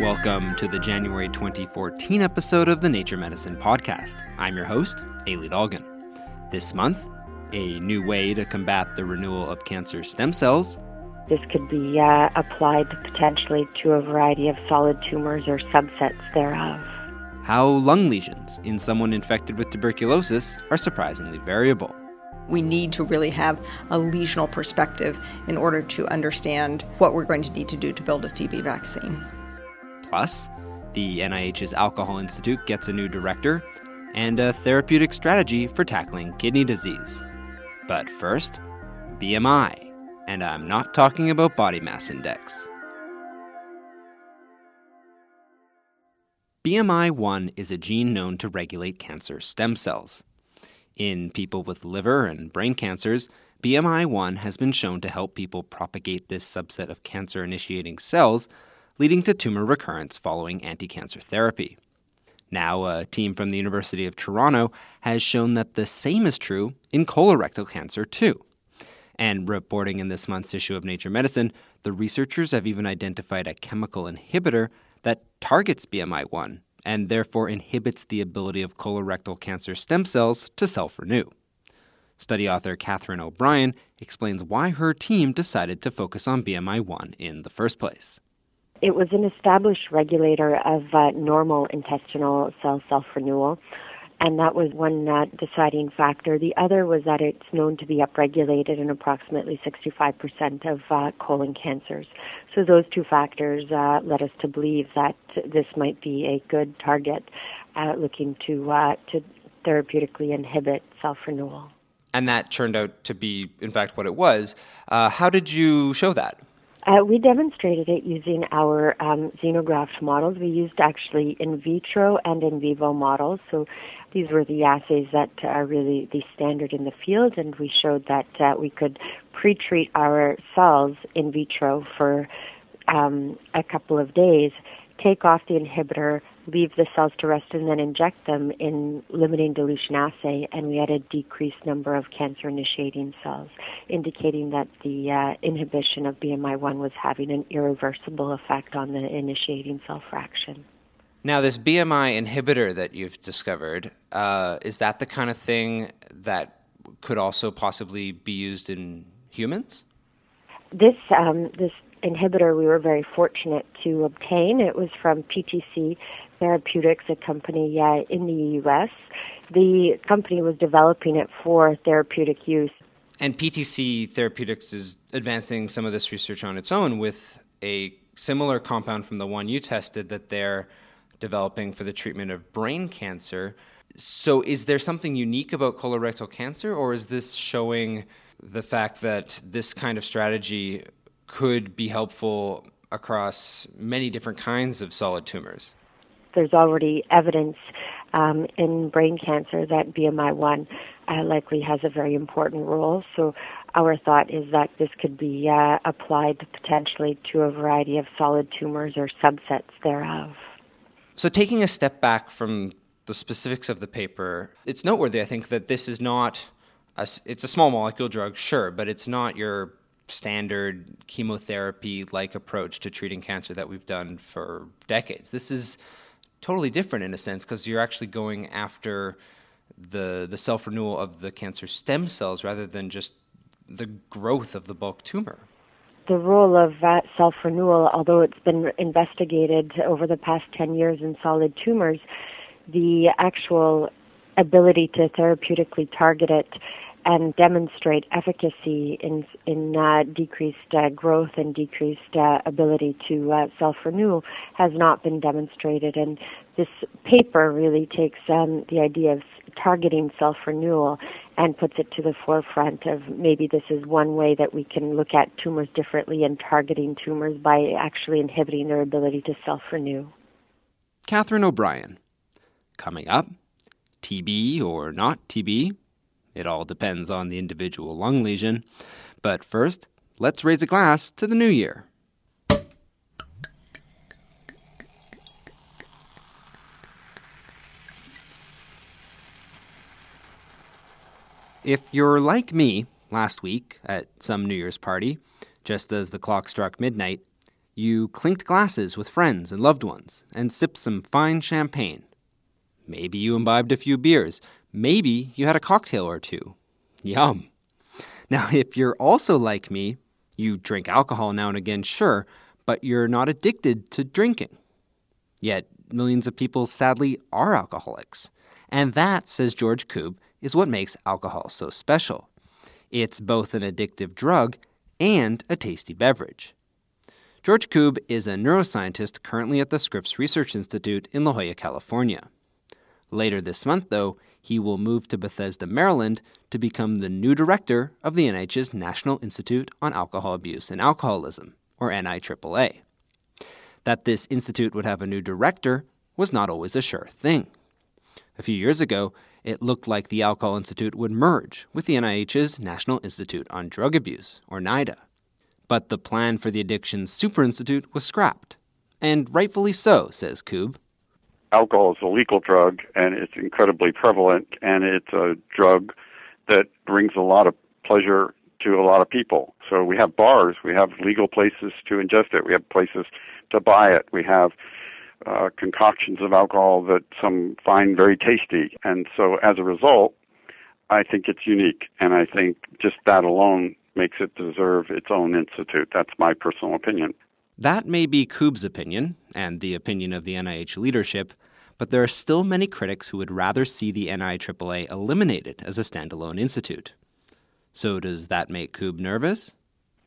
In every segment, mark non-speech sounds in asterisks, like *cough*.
Welcome to the January 2014 episode of the Nature Medicine Podcast. I'm your host, Elie Dolgin. This month, a new way to combat the renewal of cancer stem cells. This could be uh, applied potentially to a variety of solid tumors or subsets thereof. How lung lesions in someone infected with tuberculosis are surprisingly variable. We need to really have a lesional perspective in order to understand what we're going to need to do to build a TB vaccine. Plus, the NIH's Alcohol Institute gets a new director and a therapeutic strategy for tackling kidney disease. But first, BMI, and I'm not talking about body mass index. BMI 1 is a gene known to regulate cancer stem cells. In people with liver and brain cancers, BMI 1 has been shown to help people propagate this subset of cancer initiating cells leading to tumor recurrence following anti cancer therapy. Now, a team from the University of Toronto has shown that the same is true in colorectal cancer, too. And reporting in this month's issue of Nature Medicine, the researchers have even identified a chemical inhibitor that targets BMI1 and therefore inhibits the ability of colorectal cancer stem cells to self renew. Study author Catherine O'Brien explains why her team decided to focus on BMI1 in the first place. It was an established regulator of uh, normal intestinal cell self renewal, and that was one uh, deciding factor. The other was that it's known to be upregulated in approximately 65% of uh, colon cancers. So those two factors uh, led us to believe that this might be a good target uh, looking to uh, to therapeutically inhibit self renewal. And that turned out to be, in fact, what it was. how did you show that? Uh, we demonstrated it using our um, xenograft models. We used actually in vitro and in vivo models. So these were the assays that are really the standard in the field, and we showed that uh, we could pre-treat our cells in vitro for um, a couple of days, take off the inhibitor, leave the cells to rest and then inject them in limiting dilution assay, and we had a decreased number of cancer initiating cells, indicating that the uh, inhibition of BMI1 was having an irreversible effect on the initiating cell fraction. Now, this BMI inhibitor that you've discovered, uh, is that the kind of thing that could also possibly be used in humans? This um, this inhibitor we were very fortunate to obtain. It was from PTC Therapeutics, a company uh, in the U.S. The company was developing it for therapeutic use. And PTC Therapeutics is advancing some of this research on its own with a similar compound from the one you tested that they're developing for the treatment of brain cancer. So, is there something unique about colorectal cancer, or is this showing the fact that this kind of strategy could be helpful across many different kinds of solid tumors? There's already evidence um, in brain cancer that BMI1 uh, likely has a very important role. So our thought is that this could be uh, applied potentially to a variety of solid tumors or subsets thereof. So taking a step back from the specifics of the paper, it's noteworthy, I think, that this is not, a, it's a small molecule drug, sure, but it's not your standard chemotherapy like approach to treating cancer that we've done for decades. This is totally different in a sense because you're actually going after the the self renewal of the cancer stem cells rather than just the growth of the bulk tumor. The role of self renewal, although it's been investigated over the past 10 years in solid tumors, the actual ability to therapeutically target it and demonstrate efficacy in in uh, decreased uh, growth and decreased uh, ability to uh, self renew has not been demonstrated. And this paper really takes um, the idea of targeting self renewal and puts it to the forefront of maybe this is one way that we can look at tumors differently and targeting tumors by actually inhibiting their ability to self renew. Catherine O'Brien. Coming up, TB or not TB, it all depends on the individual lung lesion. But first, let's raise a glass to the new year. If you're like me last week at some New Year's party, just as the clock struck midnight, You clinked glasses with friends and loved ones and sipped some fine champagne. Maybe you imbibed a few beers. Maybe you had a cocktail or two. Yum. Now, *laughs* if you're also like me, you drink alcohol now and again, sure, but you're not addicted to drinking. Yet, millions of people sadly are alcoholics. And that, says George Koob, is what makes alcohol so special. It's both an addictive drug and a tasty beverage. George Koob is a neuroscientist currently at the Scripps Research Institute in La Jolla, California. Later this month, though, he will move to Bethesda, Maryland to become the new director of the NIH's National Institute on Alcohol Abuse and Alcoholism, or NIAAA. That this institute would have a new director was not always a sure thing. A few years ago, it looked like the Alcohol Institute would merge with the NIH's National Institute on Drug Abuse, or NIDA. But the plan for the Addictions Super Institute was scrapped. And rightfully so, says Koob. Alcohol is a legal drug, and it's incredibly prevalent, and it's a drug that brings a lot of pleasure to a lot of people. So we have bars, we have legal places to ingest it, we have places to buy it, we have uh, concoctions of alcohol that some find very tasty. And so as a result, I think it's unique. And I think just that alone makes it deserve its own institute. That's my personal opinion. That may be Koob's opinion, and the opinion of the NIH leadership, but there are still many critics who would rather see the NIAAA eliminated as a standalone institute. So, does that make Koob nervous?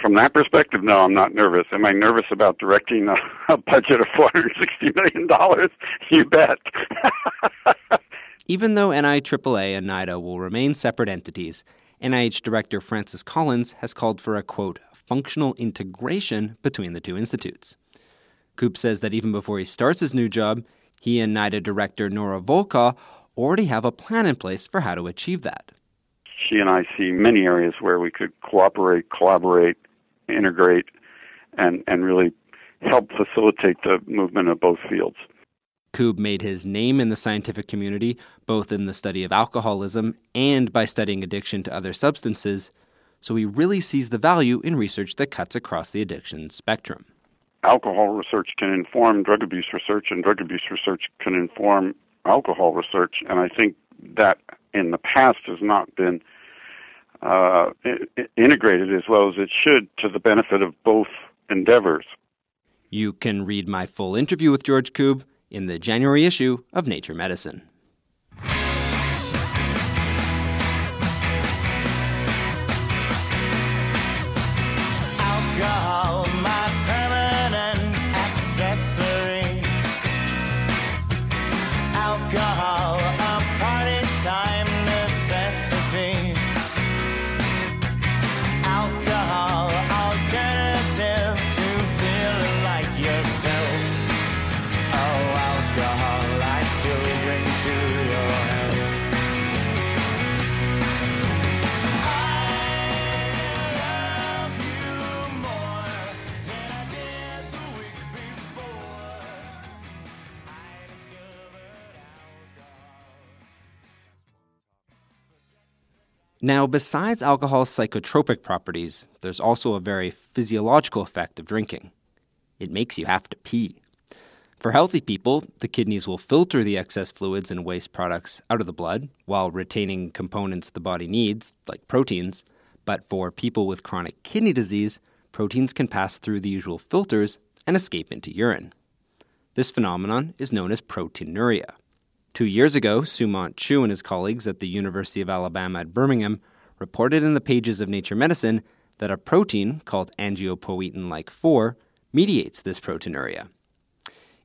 from that perspective, no, I'm not nervous. Am I nervous about directing a, a budget of $460 million? You bet. *laughs* Even though NIAAA and NIDA will remain separate entities, NIH Director Francis Collins has called for a quote, functional integration between the two institutes. Koob says that even before he starts his new job, he and NIDA Director Nora Volkow already have a plan in place for how to achieve that. She and I see many areas where we could cooperate, collaborate, integrate and, and really help facilitate the movement of both fields. Koob made his name in the scientific community, both in the study of alcoholism and by studying addiction to other substances, so he really sees the value in research that cuts across the addiction spectrum. Alcohol research can inform drug abuse research, and drug abuse research can inform alcohol research, and I think that in the past has not been uh, integrated as well as it should to the benefit of both endeavors. You can read my full interview with George Koob in the January issue of Nature Medicine. Go. Now, besides alcohol's psychotropic properties, there's also a very physiological effect of drinking. It makes you have to pee. For healthy people, the kidneys will filter the excess fluids and waste products out of the blood while retaining components the body needs, like proteins. But for people with chronic kidney disease, proteins can pass through the usual filters and escape into urine. This phenomenon is known as proteinuria. Two years ago, Sumant Chugh and his colleagues at the University of Alabama at Birmingham reported in the pages of Nature Medicine that a protein called angiopoietin like 4 mediates this proteinuria.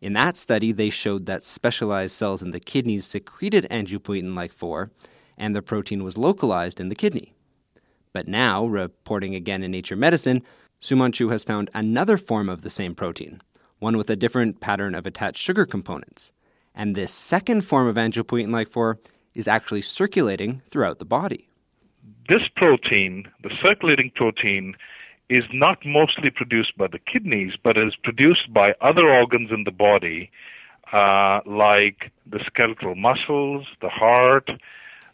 In that study, they showed that specialized cells in the kidneys secreted angiopoietin like 4, and the protein was localized in the kidney. But now, reporting again in Nature Medicine, Sumant Chugh has found another form of the same protein, one with a different pattern of attached sugar components. And this second form of angiopoietin like 4 is actually circulating throughout the body. This protein, the circulating protein, is not mostly produced by the kidneys, but is produced by other organs in the body, uh, like the skeletal muscles, the heart,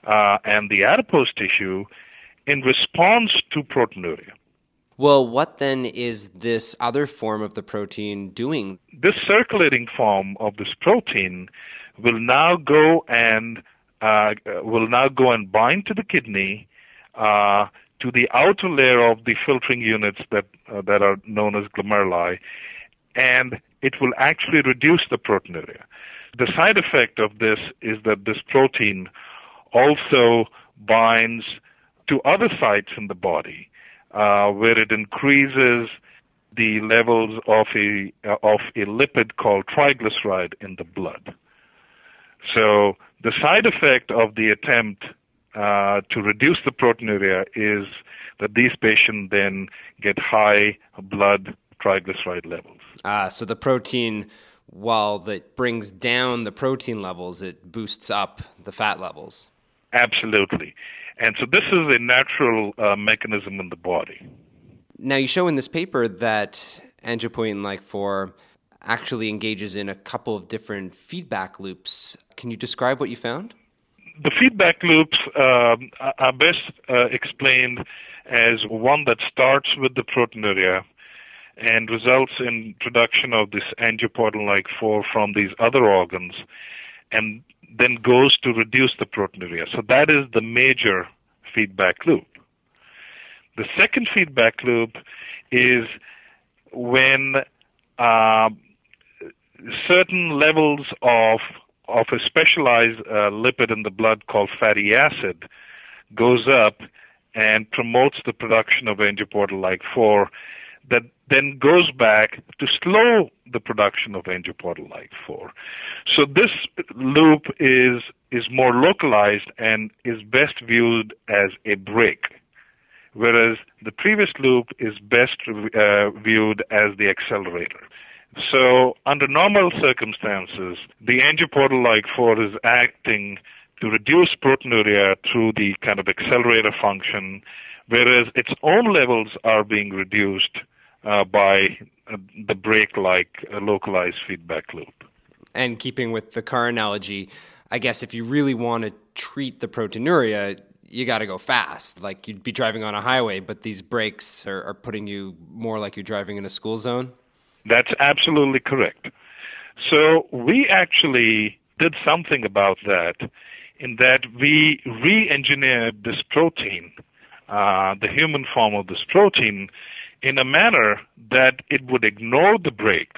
uh, and the adipose tissue, in response to proteinuria. Well, what then is this other form of the protein doing? This circulating form of this protein will now go and uh, will now go and bind to the kidney uh, to the outer layer of the filtering units that uh, that are known as glomeruli, and it will actually reduce the proteinuria. The side effect of this is that this protein also binds to other sites in the body, uh, where it increases the levels of a of a lipid called triglyceride in the blood. So the side effect of the attempt uh, to reduce the proteinuria is that these patients then get high blood triglyceride levels. Ah, so the protein, while that brings down the protein levels, it boosts up the fat levels. Absolutely. And so this is a natural uh, mechanism in the body. Now, you show in this paper that angiopoietin like 4 actually engages in a couple of different feedback loops. Can you describe what you found? The feedback loops um, are best uh, explained as one that starts with the proteinuria and results in production of this angiopoietin-like 4 from these other organs and then goes to reduce the proteinuria. So that is the major feedback loop. The second feedback loop is when uh, certain levels of of a specialized uh, lipid in the blood called fatty acid goes up and promotes the production of angiopoietin-like 4 that then goes back to slow the production of angiopoietin-like 4. So this loop is is more localized and is best viewed as a brake, whereas the previous loop is best uh, viewed as the accelerator. So, under normal circumstances, the angiopoietin-like 4 is acting to reduce proteinuria through the kind of accelerator function, whereas its own levels are being reduced uh, by uh, the brake-like uh, localized feedback loop. And keeping with the car analogy, I guess if you really want to treat the proteinuria, you got to go fast. Like you'd be driving on a highway, but these brakes are, are putting you more like you're driving in a school zone. That's absolutely correct. So we actually did something about that in that we re engineered this protein, uh, the human form of this protein, in a manner that it would ignore the brake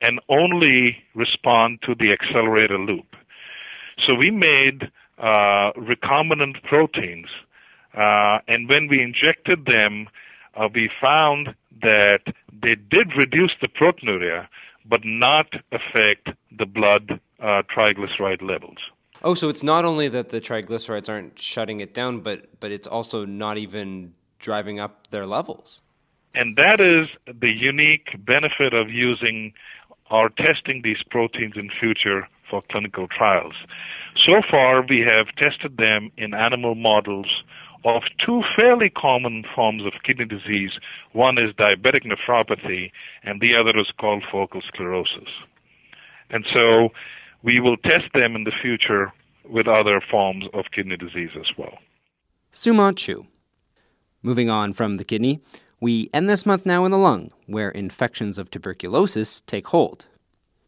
and only respond to the accelerator loop. So we made uh, recombinant proteins, uh, and when we injected them, uh, we found that they did reduce the proteinuria, but not affect the blood uh, triglyceride levels. Oh, so it's not only that the triglycerides aren't shutting it down, but but it's also not even driving up their levels. And that is the unique benefit of using or testing these proteins in future for clinical trials. So far, we have tested them in animal models of two fairly common forms of kidney disease. One is diabetic nephropathy, and the other is called focal sclerosis. And so we will test them in the future with other forms of kidney disease as well. Sumant Chugh. Moving on from the kidney, we end this month now in the lung, where infections of tuberculosis take hold.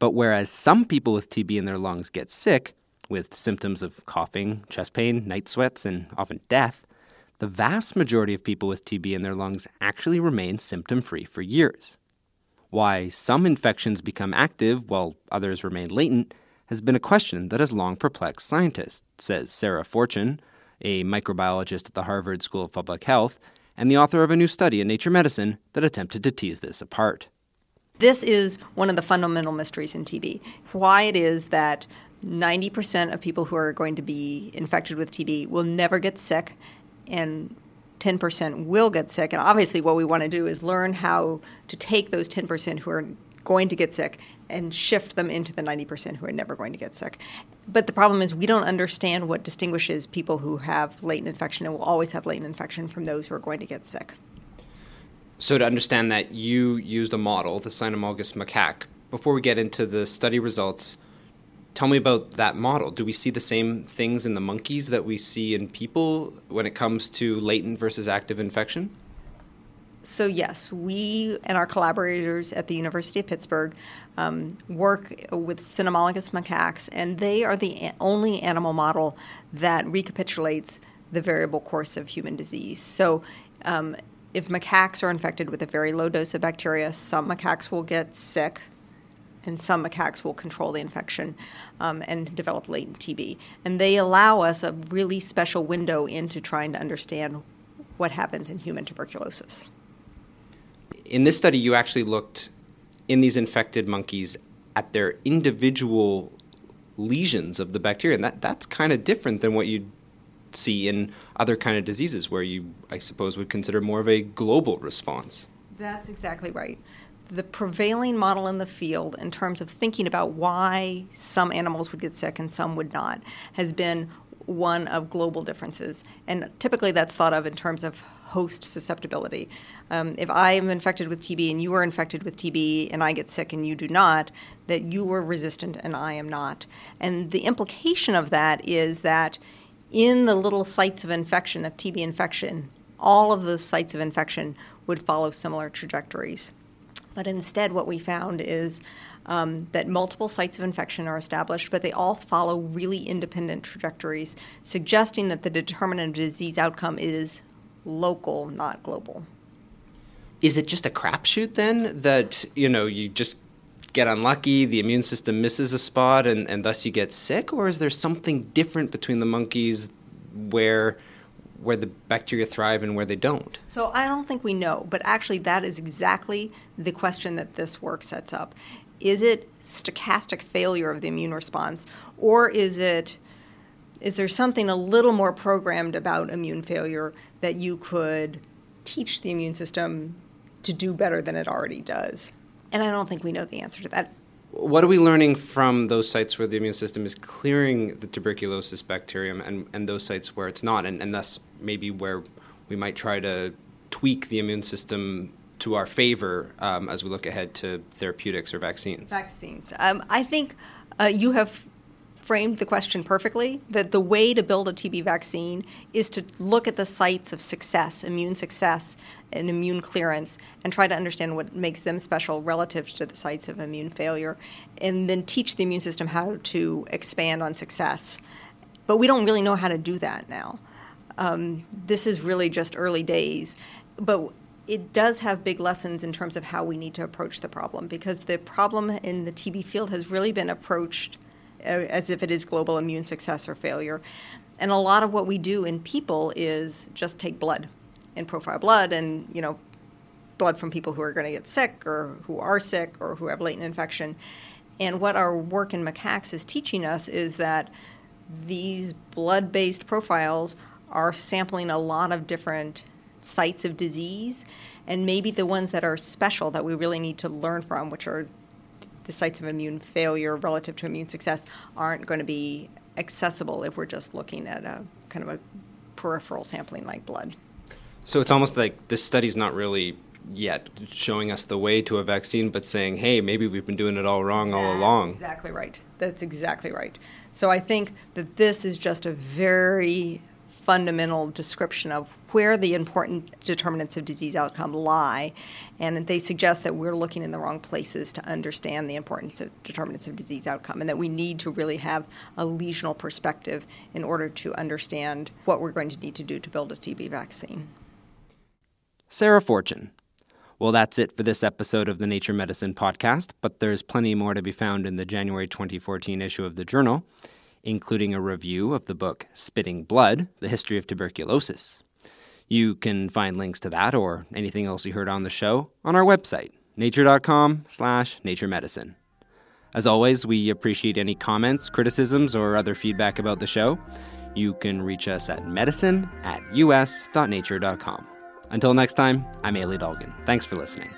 But whereas some people with TB in their lungs get sick, with symptoms of coughing, chest pain, night sweats, and often death, the vast majority of people with TB in their lungs actually remain symptom free for years. Why some infections become active while others remain latent has been a question that has long perplexed scientists, says Sarah Fortune, a microbiologist at the Harvard School of Public Health and the author of a new study in Nature Medicine that attempted to tease this apart. This is one of the fundamental mysteries in TB. Why it is that 90% of people who are going to be infected with TB will never get sick, and 10% will get sick. And obviously, what we want to do is learn how to take those 10% who are going to get sick and shift them into the 90% who are never going to get sick. But the problem is, we don't understand what distinguishes people who have latent infection and will always have latent infection from those who are going to get sick. So, to understand that, you used a model, the cynomolgus macaque. Before we get into the study results, Tell me about that model. Do we see the same things in the monkeys that we see in people when it comes to latent versus active infection? So, yes, we and our collaborators at the University of Pittsburgh um, work with Cynomolgus macaques, and they are the only animal model that recapitulates the variable course of human disease. So, um, if macaques are infected with a very low dose of bacteria, some macaques will get sick, and some macaques will control the infection um, and develop latent TB. And they allow us a really special window into trying to understand what happens in human tuberculosis in this study, you actually looked in these infected monkeys at their individual lesions of the bacteria, and that, that's kind of different than what you'd see in other kind of diseases where you, I suppose, would consider more of a global response. That's exactly right. The prevailing model in the field, in terms of thinking about why some animals would get sick and some would not, has been one of global differences. And typically that's thought of in terms of host susceptibility. Um, if I am infected with TB and you are infected with TB and I get sick and you do not, that you are resistant and I am not. And the implication of that is that in the little sites of infection, of TB infection, all of the sites of infection would follow similar trajectories. But instead, what we found is um, that multiple sites of infection are established, but they all follow really independent trajectories, suggesting that the determinant of disease outcome is local, not global. Is it just a crapshoot then that, you know, you just get unlucky, the immune system misses a spot, and, and thus you get sick? Or is there something different between the monkeys where where the bacteria thrive and where they don't? So I don't think we know, but actually that is exactly the question that this work sets up. Is it stochastic failure of the immune response, or is it is there something a little more programmed about immune failure that you could teach the immune system to do better than it already does? And I don't think we know the answer to that. What are we learning from those sites where the immune system is clearing the tuberculosis bacterium and, and those sites where it's not, and, and thus maybe where we might try to tweak the immune system to our favor um, as we look ahead to therapeutics or vaccines? Vaccines. Um, I think uh, you have framed the question perfectly that the way to build a TB vaccine is to look at the sites of success, immune success, and immune clearance, and try to understand what makes them special relative to the sites of immune failure, and then teach the immune system how to expand on success. But we don't really know how to do that now. Um, this is really just early days. But it does have big lessons in terms of how we need to approach the problem because the problem in the TB field has really been approached uh, as if it is global immune success or failure. And a lot of what we do in people is just take blood and profile blood and, you know, blood from people who are going to get sick or who are sick or who have latent infection. And what our work in macaques is teaching us is that these blood based profiles are sampling a lot of different sites of disease and maybe the ones that are special that we really need to learn from, which are the sites of immune failure relative to immune success aren't going to be accessible if we're just looking at a kind of a peripheral sampling like blood. So it's almost like this study's not really yet showing us the way to a vaccine, but saying, hey, maybe we've been doing it all wrong That's all along. Exactly right. That's exactly right. So I think that this is just a very fundamental description of where the important determinants of disease outcome lie, and they suggest that we're looking in the wrong places to understand the importance of determinants of disease outcome, and that we need to really have a lesional perspective in order to understand what we're going to need to do to build a TB vaccine. Sarah Fortune. Well, that's it for this episode of the Nature Medicine podcast, but there's plenty more to be found in the January 2014 issue of the journal including a review of the book Spitting Blood The History of Tuberculosis. You can find links to that or anything else you heard on the show on our website, nature.com slash naturemedicine. As always, we appreciate any comments, criticisms, or other feedback about the show. You can reach us at medicine at us.nature.com. Until next time, I'm Elie Dolgin. Thanks for listening.